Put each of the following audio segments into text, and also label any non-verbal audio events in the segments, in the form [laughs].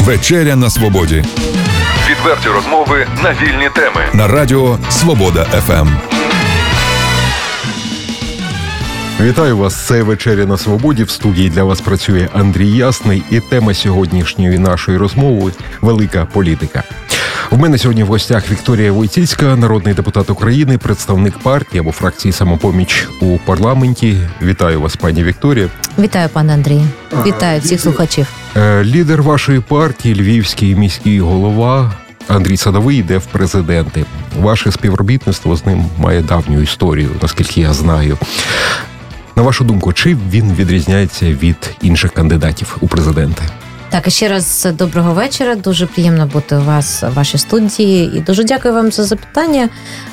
Вечеря на свободі. Відверті розмови на вільні теми на Радіо Свобода ФМ. Вітаю вас. Це вечеря на свободі. В студії для вас працює Андрій Ясний, і тема сьогоднішньої нашої розмови велика політика. У мене сьогодні в гостях Вікторія Войціцька, народний депутат України, представник партії або фракції самопоміч у парламенті. Вітаю вас, пані Вікторія. Вітаю, пане Андрій. Вітаю всіх слухачів. Е, лідер вашої партії, львівський міський голова. Андрій Садовий йде в президенти. Ваше співробітництво з ним має давню історію, наскільки я знаю. На вашу думку, чи він відрізняється від інших кандидатів у президенти? Так, ще раз доброго вечора. Дуже приємно бути у вас в вашій студії, і дуже дякую вам за запитання,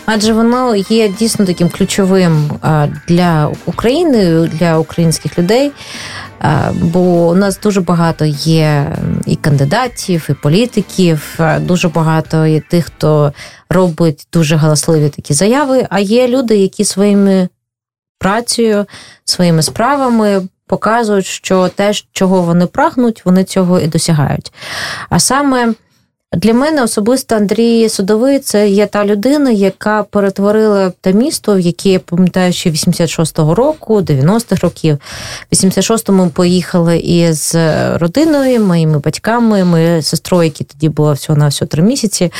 адже воно є дійсно таким ключовим для України, для українських людей. Бо у нас дуже багато є і кандидатів, і політиків, дуже багато є тих, хто робить дуже галасливі такі заяви. А є люди, які своїми працею, своїми справами показують, що те, чого вони прагнуть, вони цього і досягають. А саме для мене особисто Андрій Судовий це є та людина, яка перетворила те місто, в яке я пам'ятаю, ще 86-го року, 90-х років. В 86-му поїхали із родиною, моїми батьками, моєю сестрою, які тоді було всього на всього три місяці,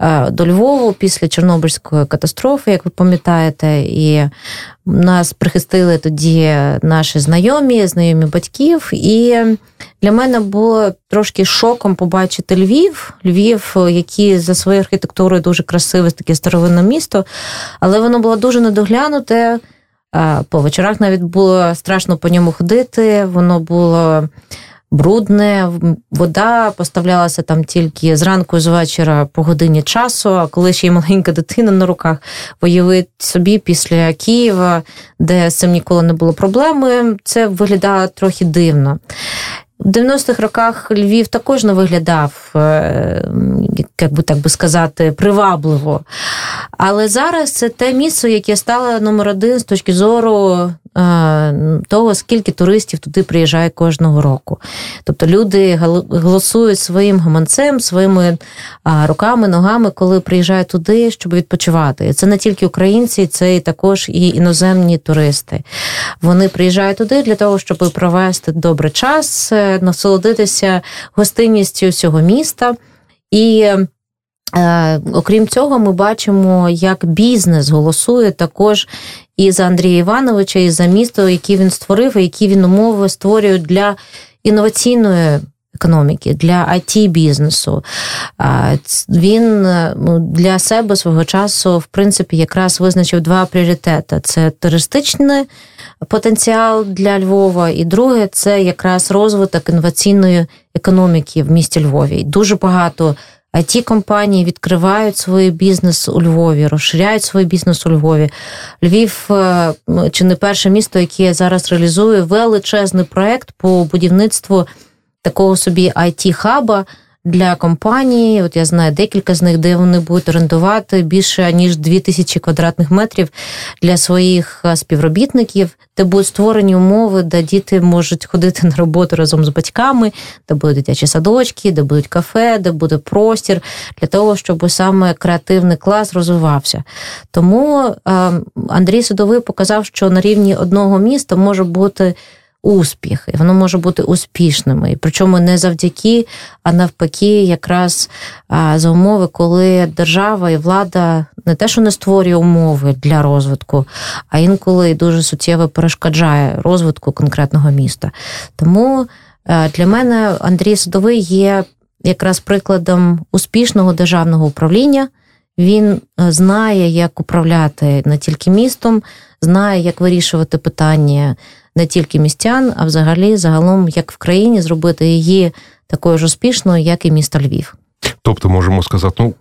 е, до Львову після Чорнобильської катастрофи, як ви пам'ятаєте, і нас прихистили тоді наші знайомі, знайомі батьків, і для мене було трошки шоком побачити Львів. Львів, який за своєю архітектурою дуже красиве, таке старовинне місто, але воно було дуже недоглянуте. По вечорах навіть було страшно по ньому ходити. Воно було брудне, вода поставлялася там тільки зранку і з вечора по годині часу. А коли ще й маленька дитина на руках, уявити собі після Києва, де з цим ніколи не було проблеми, це виглядало трохи дивно. В 90-х роках Львів також не виглядав, е, як би так би сказати, привабливо. Але зараз це те місце, яке стало номер один з точки зору того, скільки туристів туди приїжджає кожного року. Тобто люди голосують своїм гаманцем, своїми руками, ногами, коли приїжджають туди, щоб відпочивати. Це не тільки українці, це і також і іноземні туристи. Вони приїжджають туди для того, щоб провести добрий час, е, насолодитися гостинністю цього міста. І Е, окрім цього, ми бачимо, як бізнес голосує також і за Андрія Івановича, і за місто, яке він створив, і які він умови створює для інноваційної. Економіки для it бізнесу він е, ну, для себе свого часу, в принципі, якраз визначив два пріоритети: це туристичний потенціал для Львова, і друге це якраз розвиток інноваційної економіки в місті Львові. Дуже багато it компанії відкривають свій бізнес у Львові, розширяють свій бізнес у Львові. Львів е, чи не перше місто, яке зараз реалізує величезний проект по будівництву такого собі it хаба для компанії. От я знаю декілька з них, де вони будуть орендувати більше ніж 2000 квадратних метрів для своїх е, співробітників, де будуть створені умови, де діти можуть ходити на роботу разом з батьками, де будуть дитячі садочки, де будуть кафе, де буде простір для того, щоб саме креативний клас розвивався. Тому е, Андрій Судовий показав, що на рівні одного міста може бути успіхи, воно може бути успішними. Причому не завдяки, а навпаки, якраз за умови, коли держава і влада не те, що не створює умови для розвитку, а інколи дуже суттєво перешкоджає розвитку конкретного міста. Тому для мене Андрій Садовий є якраз прикладом успішного державного управління. Він знає, як управляти не тільки містом, знає, як вирішувати питання не тільки містян, а взагалі загалом, як в країні, зробити її такою ж успішною, як і місто Львів. Тобто, можемо сказати, ну.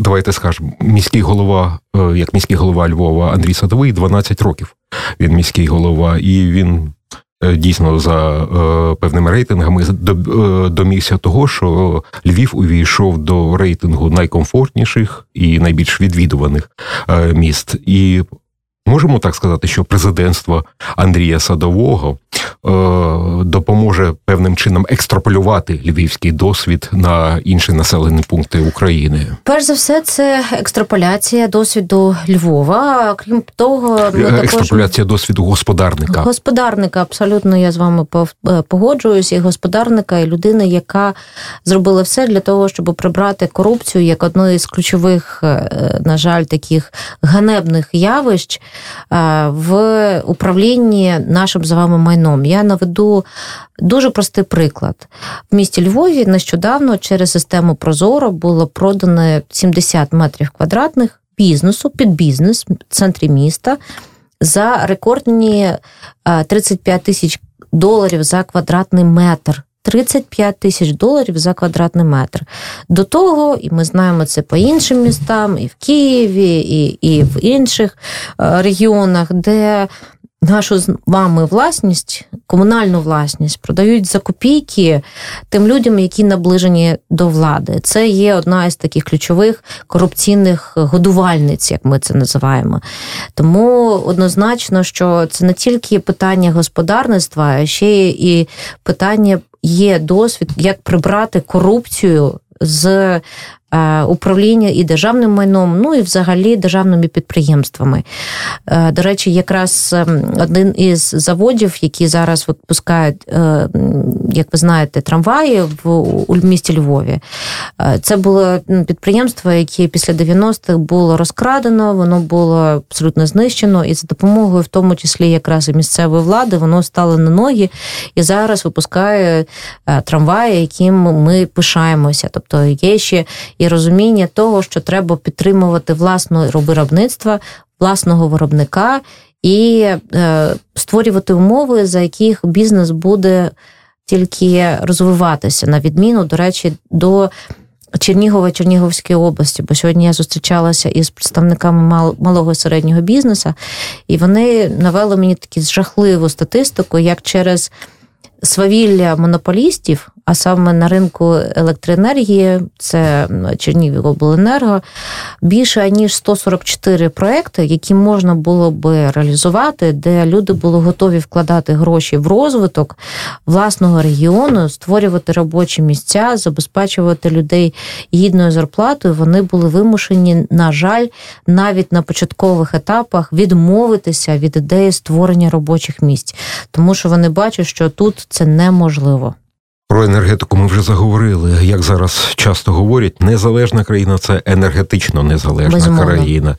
Давайте скажемо, міський голова, е, як міський голова Львова Андрій Садовий, 12 років. Він міський голова, і він е, дійсно за е, певними рейтингами домігся того, що Львів увійшов до рейтингу найкомфортніших і найбільш відвідуваних міст. І можемо так сказати, що президентство Андрія Садового е, допоможе певним чином екстраполювати львівський досвід на інші населені пункти України. Перш за все, це екстраполяція досвіду Львова. Крім того, також... екстраполяція досвіду господарника. Господарника, абсолютно я з вами е, погоджуюсь, і господарника, і людини, яка зробила все для того, щоб прибрати корупцію як одну із ключових, е, на жаль, таких ганебних явищ е, в управлінні нашим з вами майном. Я наведу дуже простий приклад. В місті Львові нещодавно через систему Прозоро було продано 70 метрів квадратних бізнесу під бізнес в центрі міста за рекордні 35 тисяч доларів за квадратний метр. 35 тисяч доларів за квадратний метр. До того, і ми знаємо це по іншим містам, і в Києві, і і в інших регіонах, де нашу з вами власність, комунальну власність продають за копійки тим людям, які наближені до влади. Це є одна із таких ключових корупційних годувальниць, як ми це називаємо. Тому однозначно, що це не тільки питання господарництва, а ще і питання є досвід, як прибрати корупцію з управління і державним майном, ну і взагалі державними підприємствами. Е, до речі, якраз ем, один із заводів, які зараз випускають, е, як ви знаєте, трамваї в місті Львові, це було підприємство, яке після 90-х було розкрадено, воно було абсолютно знищено, і за допомогою, в тому числі якраз і місцевої влади, воно стало на ноги і зараз випускає трамваї, яким ми пишаємося. Тобто є ще розуміння того, що треба підтримувати власне виробництво, власного виробника і е, створювати умови, за яких бізнес буде тільки розвиватися, на відміну, до речі, до. Чернігова, Чернігівської області, бо сьогодні я зустрічалася із представниками малого і середнього бізнесу, і вони навели мені таку жахливу статистику, як через свавілля монополістів а саме на ринку електроенергії, це Чернігівобленерго, більше ніж 144 проекти, які можна було би реалізувати, де люди були готові вкладати гроші в розвиток власного регіону, створювати робочі місця, забезпечувати людей гідною зарплатою. Вони були вимушені, на жаль, навіть на початкових етапах відмовитися від ідеї створення робочих місць, тому що вони бачать, що тут це неможливо. Про енергетику ми вже заговорили. Як зараз часто говорять, незалежна країна це енергетично незалежна Безумовно. країна.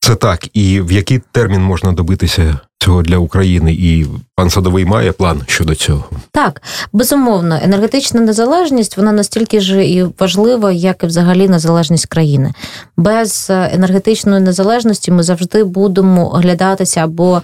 Це так, і в який термін можна добитися цього для України, і пан Садовий має план щодо цього. Так, безумовно, енергетична незалежність вона настільки ж і важлива, як і взагалі незалежність країни. Без е, енергетичної незалежності ми завжди будемо оглядатися або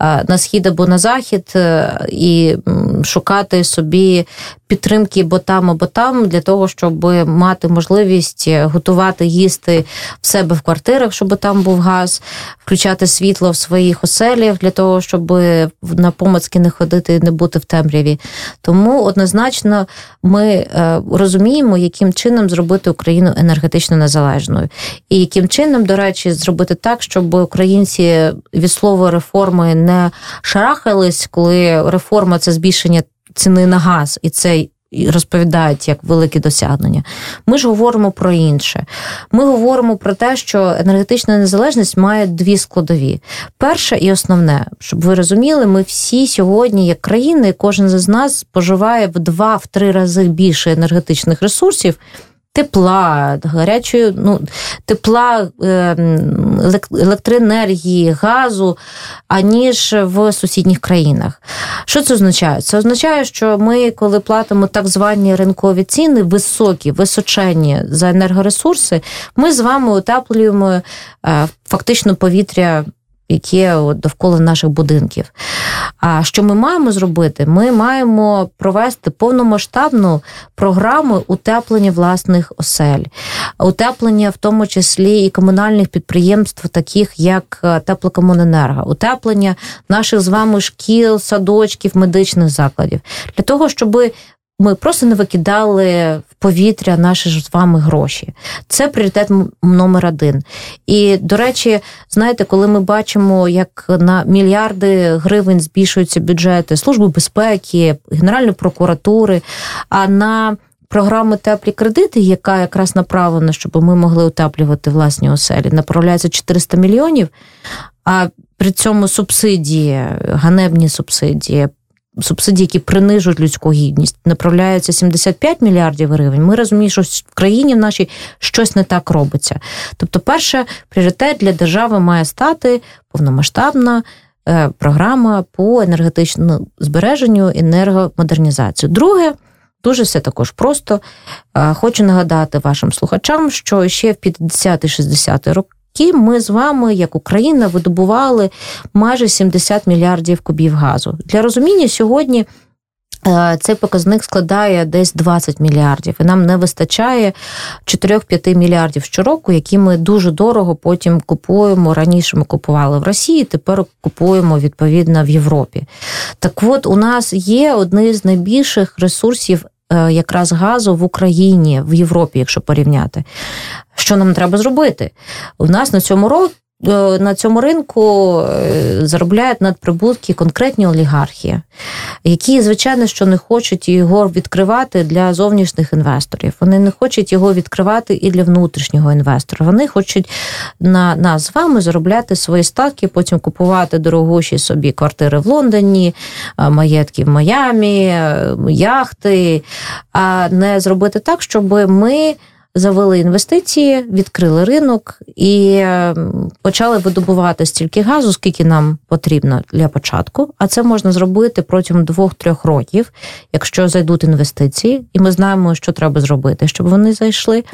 е, на схід, або на захід е, і шукати собі підтримки бо там, або там, для того, щоб мати можливість готувати їсти в себе в квартирах, щоб там був газ, включати світло в своїх оселях для того, щоб на помацки не ходити не бути в темряві. Тому однозначно ми е, розуміємо, яким чином зробити Україну енергетично незалежною, і яким чином, до речі, зробити так, щоб українці від слова реформи не шарахались, коли реформа це збільшення ціни на газ, і це розповідають як великі досягнення. Ми ж говоримо про інше. Ми говоримо про те, що енергетична незалежність має дві складові. Перше і основне, щоб ви розуміли, ми всі сьогодні, як країни, кожен з нас споживає в два-три рази більше енергетичних ресурсів тепла, гарячої, ну, тепла, ем, електроенергії, газу, аніж в сусідніх країнах. Що це означає? Це означає, що ми, коли платимо так звані ринкові ціни, високі, височенні за енергоресурси, ми з вами утеплюємо е, фактично повітря яке довкола наших будинків. А що ми маємо зробити? Ми маємо провести повномасштабну програму утеплення власних осель, утеплення, в тому числі і комунальних підприємств, таких як е, теплокомуненерго, утеплення наших з вами шкіл, садочків, медичних закладів, для того, щоб ми просто не викидали в повітря, наші ж з вами гроші. Це пріоритет номер один. І, до речі, знаєте, коли ми бачимо, як на мільярди гривень збільшуються бюджети Служби безпеки, Генеральної прокуратури, а на програму теплі кредити, яка якраз направлена, щоб ми могли утеплювати власні оселі, направляється 400 мільйонів. А при цьому субсидії, ганебні субсидії, субсидії, які принижують людську гідність, направляються 75 мільярдів гривень. Ми розуміємо, що в країні в нашій щось не так робиться. Тобто, перше пріоритет для держави має стати повномасштабна. Е, програма по енергетичному збереженню енергомодернізацію. Друге, дуже все також просто. Е, хочу нагадати вашим слухачам, що ще в 50-60 роки які ми з вами, як Україна, видобували майже 70 мільярдів кубів газу. Для розуміння сьогодні. Е, цей показник складає десь 20 мільярдів, і нам не вистачає 4-5 мільярдів щороку, які ми дуже дорого потім купуємо. Раніше ми купували в Росії, тепер купуємо відповідно в Європі. Так от у нас є одні з найбільших ресурсів якраз газу в Україні, в Європі, якщо порівняти. Що нам треба зробити? У нас на цьому році Е, на цьому ринку е, заробляють надприбутки конкретні олігархи, які, звичайно, що не хочуть його відкривати для зовнішніх інвесторів. Вони не хочуть його відкривати і для внутрішнього інвестора. Вони хочуть на нас з вами заробляти свої статки, потім купувати дорогущі собі квартири в Лондоні, е, маєтки в Майамі, яхти, а не зробити так, щоб ми завели інвестиції, відкрили ринок і ем, почали видобувати стільки газу, скільки нам потрібно для початку. А це можна зробити протягом двох-трьох років, якщо зайдуть інвестиції, і ми знаємо, що треба зробити, щоб вони зайшли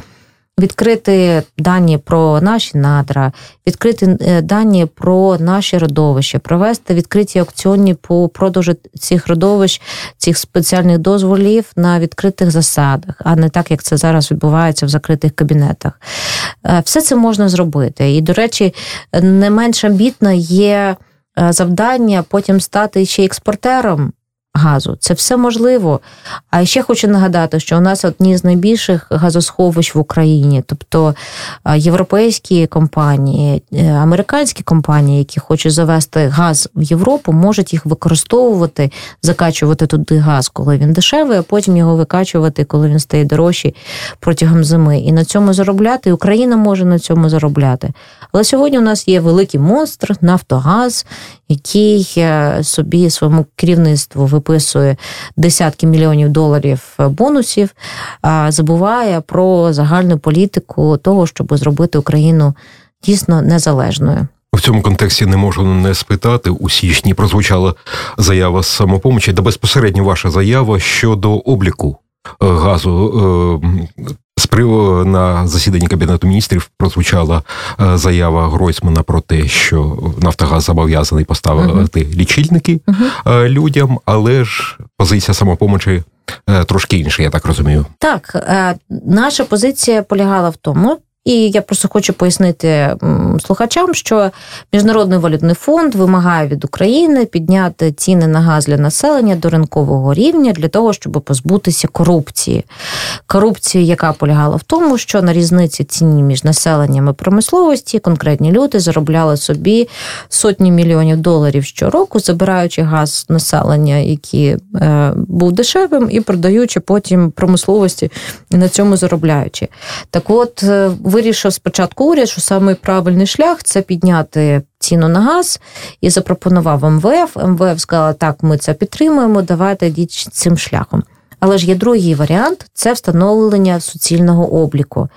відкрити дані про наші надра, відкрити е, дані про наші родовища, провести відкриті аукціоні по продажу цих родовищ, цих спеціальних дозволів на відкритих засадах, а не так, як це зараз відбувається в закритих кабінетах. Е, все це можна зробити. І, до речі, не менш амбітно є е, завдання потім стати ще експортером газу. Це все можливо. А ще хочу нагадати, що у нас одні з найбільших газосховищ в Україні, тобто європейські компанії, е, американські компанії, які хочуть завести газ в Європу, можуть їх використовувати, закачувати туди газ, коли він дешевий, а потім його викачувати, коли він стає дорожчий протягом зими. І на цьому заробляти. І Україна може на цьому заробляти. Але сьогодні у нас є великий монстр, Нафтогаз, який е, собі своєму керівництву виписує десятки мільйонів доларів е, бонусів, а забуває про загальну політику того, щоб зробити Україну дійсно незалежною. В цьому контексті не можу не спитати. У січні прозвучала заява з самопомочі, та безпосередньо ваша заява щодо обліку е, газу на засіданні кабінету міністрів прозвучала е, заява Гройсмана про те, що Нафтогаз зобов'язаний поставити uh-huh. лічильники uh-huh. людям, але ж позиція самопомочі е, трошки інша, я так розумію. Так, наша позиція полягала в тому, і я просто хочу пояснити слухачам, що Міжнародний валютний фонд вимагає від України підняти ціни на газ для населення до ринкового рівня для того, щоб позбутися корупції. Корупції, яка полягала в тому, що на різниці ціні між населенням і промисловості конкретні люди заробляли собі сотні мільйонів доларів щороку, забираючи газ населення, який е, був дешевим, і продаючи потім промисловості на цьому заробляючи. Так от е, вирішив спочатку уряд, що самий правильний шлях це підняти ціну на газ і запропонував МВФ. МВФ сказала, так, ми це підтримуємо, давайте йдіть цим шляхом. Але ж є другий варіант це встановлення суцільного обліку.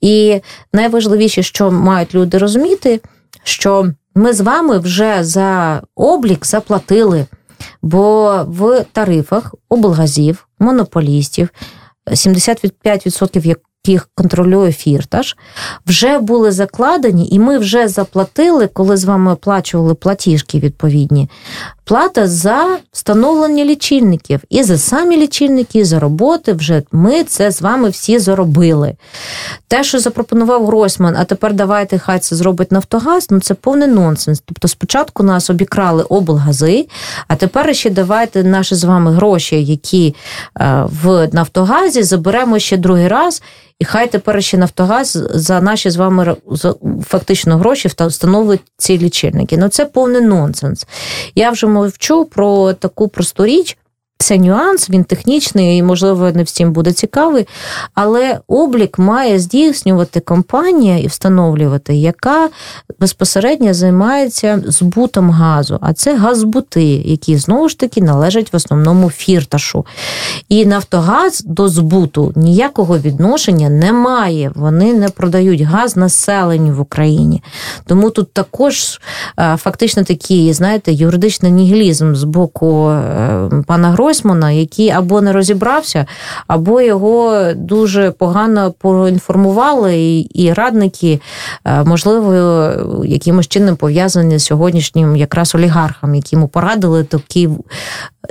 І найважливіше, що мають люди розуміти, що ми з вами вже за облік заплатили, бо в тарифах облгазів, монополістів 75% яких контролює фірташ, вже були закладені, і ми вже заплатили, коли з вами оплачували платіжки відповідні. Плата за встановлення лічильників. І за самі лічильники, і за роботи вже ми це з вами всі заробили. Те, що запропонував Гройсман, а тепер давайте хай це зробить Нафтогаз, ну це повний нонсенс. Тобто спочатку нас обікрали облгази, а тепер ще давайте наші з вами гроші, які е, в Нафтогазі, заберемо ще другий раз. І хай тепер ще Нафтогаз за наші з вами фактично гроші встановить ці лічильники. Ну це повний нонсенс. Я вже мовчу про таку просту річ. Це нюанс, він технічний і, можливо, не всім буде цікавий, але облік має здійснювати компанія і встановлювати, яка безпосередньо займається збутом газу. А це газбути, які знову ж таки належать в основному фірташу. І Нафтогаз до збуту ніякого відношення не має. Вони не продають газ населенню в Україні. Тому тут також е, фактично такий, знаєте, юридичний нігілізм з боку е, пана Гро. Гройсмана, який або не розібрався, або його дуже погано поінформували, і, і радники, е, можливо, якимось чином пов'язані з сьогоднішнім якраз олігархом, які йому порадили такі.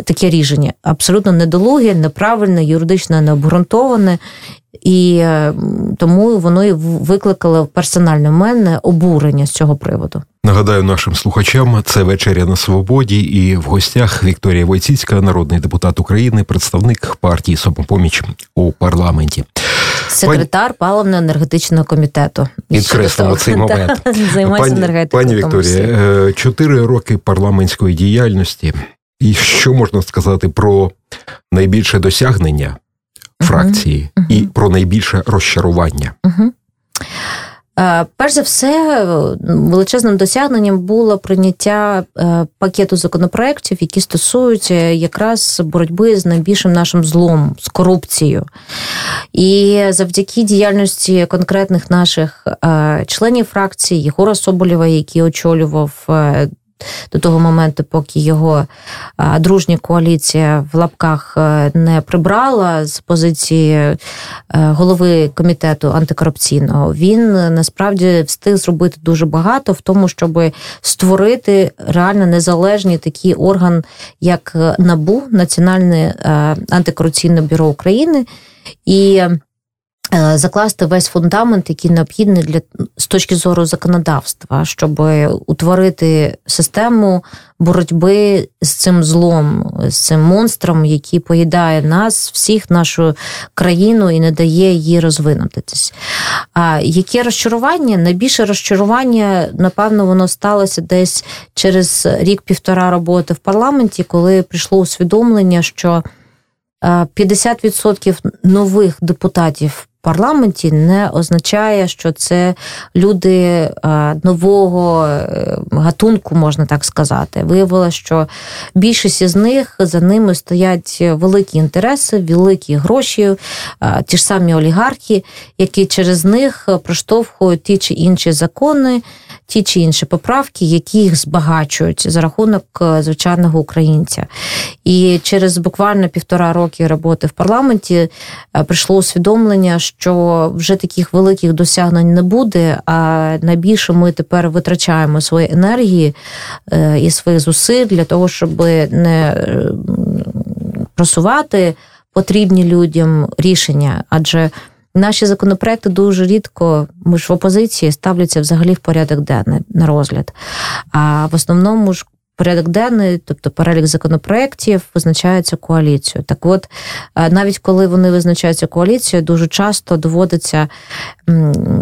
Таке рішення абсолютно недолуге, неправильне, юридично необґрунтоване, і е, тому воно і викликало персональне в мене обурення з цього приводу. Нагадаю нашим слухачам, це вечеря на свободі, і в гостях Вікторія Войціцька, народний депутат України, представник партії «Самопоміч» у парламенті. Секретар паливно-енергетичного комітету. Підкреслимо цей момент. [laughs] Займається енергетикою. Пані Вікторія, е, чотири роки парламентської діяльності. І що можна сказати про найбільше досягнення фракції uh-huh. і про найбільше розчарування? Uh-huh. Перш за все, величезним досягненням було прийняття е, пакету законопроєктів, які стосуються якраз боротьби з найбільшим нашим злом, з корупцією. І завдяки діяльності конкретних наших е, членів фракції Єгора Соболєва, який очолював е, до того моменту, поки його дружня коаліція в лапках е, не прибрала з позиції е, голови комітету антикорупційного, він е, насправді встиг зробити дуже багато в тому, щоб створити реально незалежний такий орган, як НАБУ, Національне антикорупційне бюро України. І закласти весь фундамент, який необхідний для з точки зору законодавства, щоб утворити систему боротьби з цим злом, з цим монстром, який поїдає нас, всіх, нашу країну і не дає її розвинутись. А яке розчарування? Найбільше розчарування, напевно, воно сталося десь через рік-півтора роботи в парламенті, коли прийшло усвідомлення, що 50% е, нових депутатів парламенті не означає, що це люди е, нового е, гатунку, можна так сказати. Виявилося, що більшість із них за ними стоять великі інтереси, великі гроші, е, ті ж самі олігархи, які через них проштовхують ті чи інші закони ті чи інші поправки, які їх збагачують за рахунок е, звичайного українця. І через буквально півтора роки роботи в парламенті е, прийшло усвідомлення, що вже таких великих досягнень не буде. А найбільше ми тепер витрачаємо свої енергії е, і своїх зусиль для того, щоб не просувати потрібні людям рішення, адже Наші законопроекти дуже рідко, ми ж в опозиції ставляться взагалі в порядок денний на розгляд. А в основному ж порядок денний, тобто перелік законопроєктів, визначається коаліцією. Так от, навіть коли вони визначаються коаліцією, дуже часто доводиться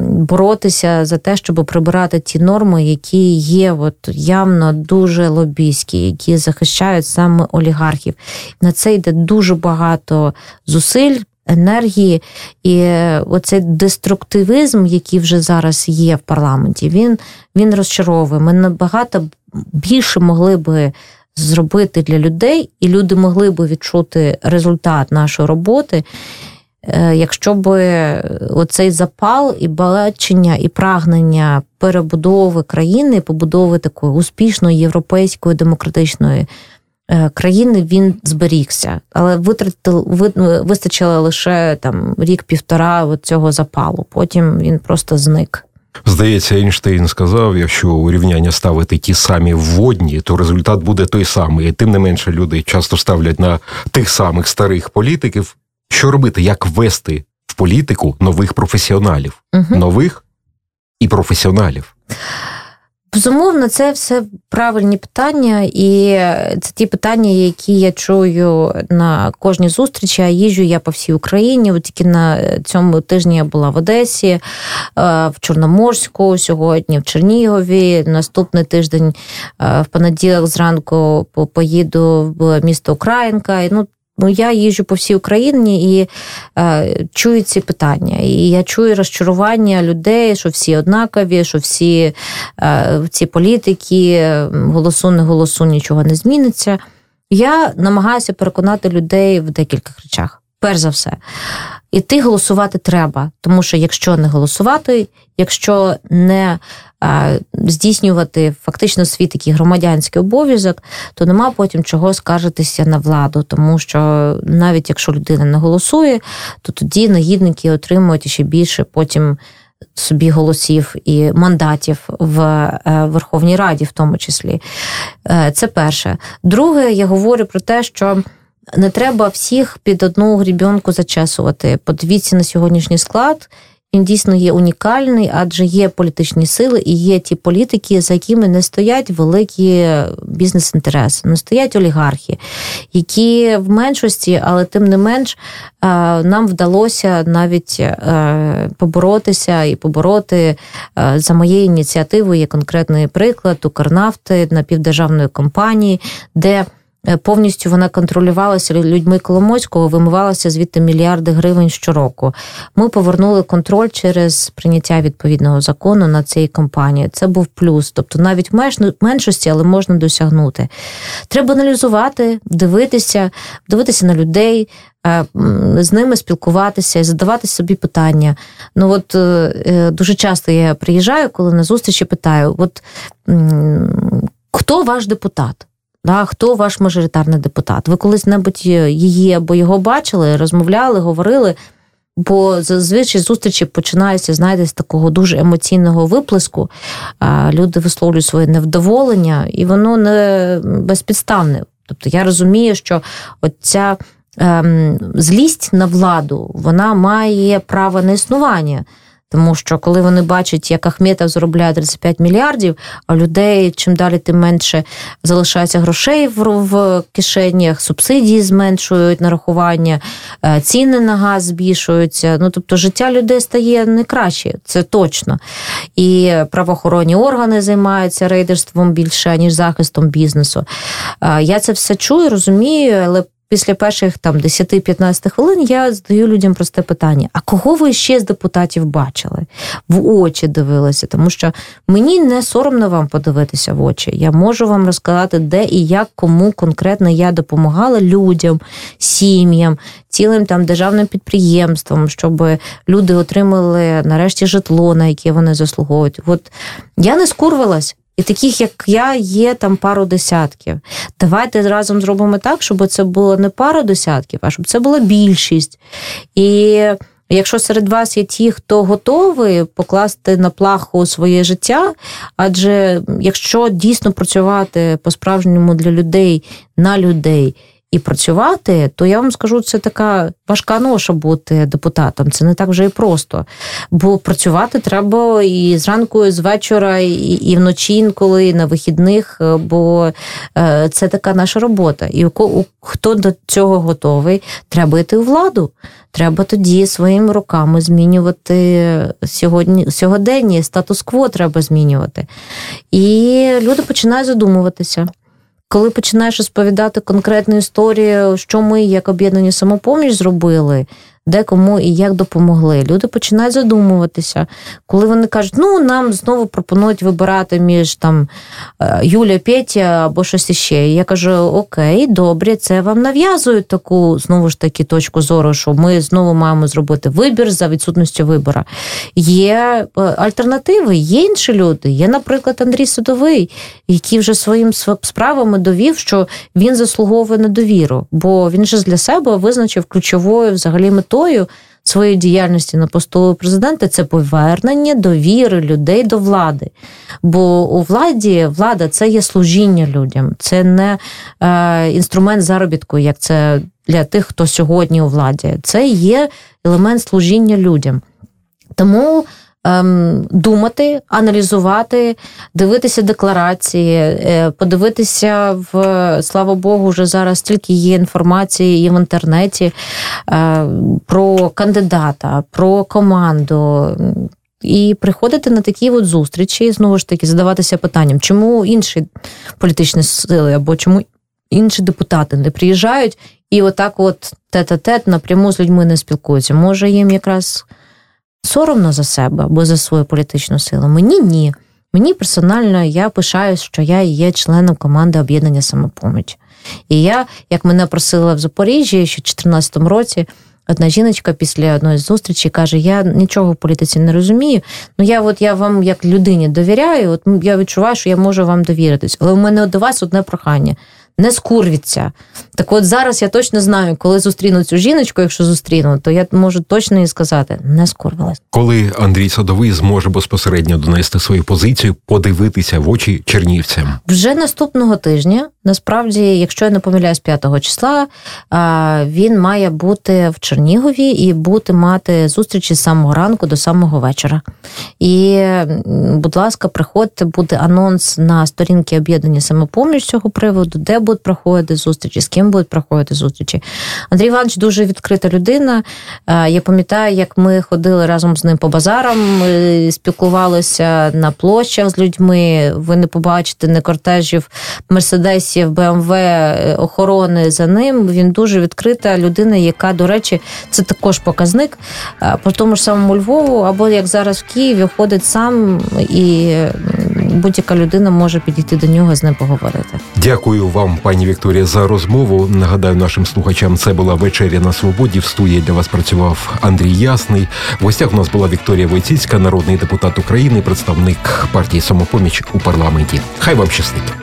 боротися за те, щоб прибирати ті норми, які є от явно дуже лобійські, які захищають саме олігархів. На це йде дуже багато зусиль енергії, і оцей деструктивізм, який вже зараз є в парламенті, він він розчаровує. Ми набагато більше могли би зробити для людей, і люди могли би відчути результат нашої роботи. Е, якщо б оцей запал і бачення, і прагнення перебудови країни, побудови такої успішної європейської демократичної Е, країни він зберігся, але витратили вистачило лише там рік-півтора цього запалу. Потім він просто зник. Здається, Ейнштейн сказав, якщо урівняння ставити ті самі вводні, то результат буде той самий. І Тим не менше, люди часто ставлять на тих самих старих політиків. Що робити, як ввести в політику нових професіоналів, Угу. нових і професіоналів? Безумовно, це все правильні питання, і це ті питання, які я чую на кожній зустрічі. А їжджу я по всій Україні. От тільки на цьому тижні я була в Одесі, е, в Чорноморську, сьогодні в Чернігові. Наступний тиждень е, в понеділок зранку поїду в місто Українка. І, Ну, Ну, я їжджу по всій Україні і е, чую ці питання. І я чую розчарування людей, що всі однакові, що всі е, ці політики, голосу, не голосу, нічого не зміниться. Я намагаюся переконати людей в декількох речах. Перш за все, іти голосувати треба, тому що якщо не голосувати, якщо не е, здійснювати фактично свій такий громадянський обов'язок, то нема потім чого скаржитися на владу, тому що навіть якщо людина не голосує, то тоді негідники отримують ще більше потім собі голосів і мандатів в е, Верховній Раді, в тому числі. Е, Це перше. Друге, я говорю про те, що. Не треба всіх під одну грібінку зачесувати. Подивіться на сьогоднішній склад. Він дійсно є унікальний, адже є політичні сили і є ті політики, за якими не стоять великі бізнес-інтереси, не стоять олігархи, які в меншості, але тим не менш е, нам вдалося навіть е, поборотися і побороти е, за моєю ініціативою. Є конкретний приклад Укрнафти напівдержавної компанії, де повністю вона контролювалася людьми Коломойського, вимивалася звідти мільярди гривень щороку. Ми повернули контроль через прийняття відповідного закону на цій компанії. Це був плюс. Тобто навіть в меншості, але можна досягнути. Треба аналізувати, дивитися, дивитися на людей. Е, з ними спілкуватися і задавати собі питання. Ну от е, дуже часто я приїжджаю, коли на зустрічі питаю: от хто ваш депутат? Да, Хто ваш мажоритарний депутат? Ви колись-небудь її або його бачили, розмовляли, говорили? Бо зазвичай зустрічі починаються, знаєте, з такого дуже емоційного виплеску. Люди висловлюють своє невдоволення, і воно не безпідставне. Тобто я розумію, що ця ем, злість на владу вона має право на існування. Тому що коли вони бачать, як Ахметов заробляє 35 мільярдів, а людей чим далі, тим менше залишається грошей в, кишенях, субсидії зменшують нарахування, е, ціни на газ збільшуються. Ну тобто життя людей стає не краще, це точно. І правоохоронні органи займаються рейдерством більше ніж захистом бізнесу. Е, я це все чую, розумію, але після перших там 10-15 хвилин я задаю людям просте питання: а кого ви ще з депутатів бачили? В очі дивилися, тому що мені не соромно вам подивитися в очі. Я можу вам розказати, де і як кому конкретно я допомагала людям, сім'ям, цілим там державним підприємствам, щоб люди отримали нарешті житло, на яке вони заслуговують. От я не скурвалась. І таких, як я, є там пару десятків. Давайте разом зробимо так, щоб це було не пару десятків, а щоб це була більшість. І якщо серед вас є ті, хто готовий покласти на плаху своє життя, адже якщо дійсно працювати по-справжньому для людей на людей. І працювати, то я вам скажу, це така важка ноша бути депутатом. Це не так вже і просто. Бо працювати треба і зранку, і з вечора, і, і вночі інколи, і на вихідних, бо е, це така наша робота. І хто до цього готовий, треба йти у владу. Треба тоді своїми руками змінювати сьогодні сьогодення, статус-кво треба змінювати. І люди починають задумуватися коли починаєш розповідати конкретну історію, що ми, як об'єднані самопоміч, зробили, де кому і як допомогли. Люди починають задумуватися, коли вони кажуть, ну нам знову пропонують вибирати між там е, Юля Петя або щось іще. І я кажу: Окей, добре, це вам нав'язують таку знову ж таки точку зору, що ми знову маємо зробити вибір за відсутністю вибора. Є е, альтернативи, є інші люди. Є, наприклад, Андрій Судовий, який вже своїм справами довів, що він заслуговує на довіру, бо він же для себе визначив ключовою взагалі метою метою своєї діяльності на посту президента це повернення довіри людей до влади. Бо у владі влада це є служіння людям, це не е, інструмент заробітку, як це для тих, хто сьогодні у владі. Це є елемент служіння людям. Тому ем, думати, аналізувати, дивитися декларації, е, подивитися в слава Богу, вже зараз стільки є інформації і в інтернеті е, про кандидата, про команду. І приходити на такі от зустрічі, знову ж таки, задаватися питанням, чому інші політичні сили або чому інші депутати не приїжджають і отак, от тет-а-тет напряму з людьми не спілкуються. Може, їм якраз соромно за себе або за свою політичну силу. Мені ні. Мені персонально я пишаюсь, що я є членом команди об'єднання самопоміч. І я, як мене просила в Запоріжжі, ще в 2014 році. Одна жіночка після одної зустрічі каже: Я нічого в політиці не розумію. Ну я от я вам як людині довіряю. От я відчуваю, що я можу вам довіритись. Але у мене до вас одне прохання не скурвіться. Так от зараз я точно знаю, коли зустріну цю жіночку, якщо зустріну, то я можу точно їй сказати, не скурвилась. Коли Андрій Садовий зможе безпосередньо донести свою позицію, подивитися в очі чернівцям вже наступного тижня. Насправді, якщо я не помиляюсь 5 числа, він має бути в Чернігові і бути мати зустрічі з самого ранку до самого вечора. І, будь ласка, приходьте, буде анонс на сторінки об'єднання самопоміч цього приводу, де будуть проходити зустрічі, з ким будуть проходити зустрічі. Андрій Іванович дуже відкрита людина. Я пам'ятаю, як ми ходили разом з ним по базарам, спілкувалися на площах з людьми. Ви не побачите не кортежів мерседесів, БМВ, охорони за ним. Він дуже відкрита людина, яка, до речі, це також показник по тому ж самому Львову, або як зараз в Києві ходить сам і будь-яка людина може підійти до нього з ним поговорити. Дякую вам, пані Вікторія, за розмову. Нагадаю нашим слухачам, це була вечеря на свободі. В студії для вас працював Андрій Ясний. В гостях у нас була Вікторія Войціцька, народний депутат України, представник партії самопоміч у парламенті. Хай вам щастить.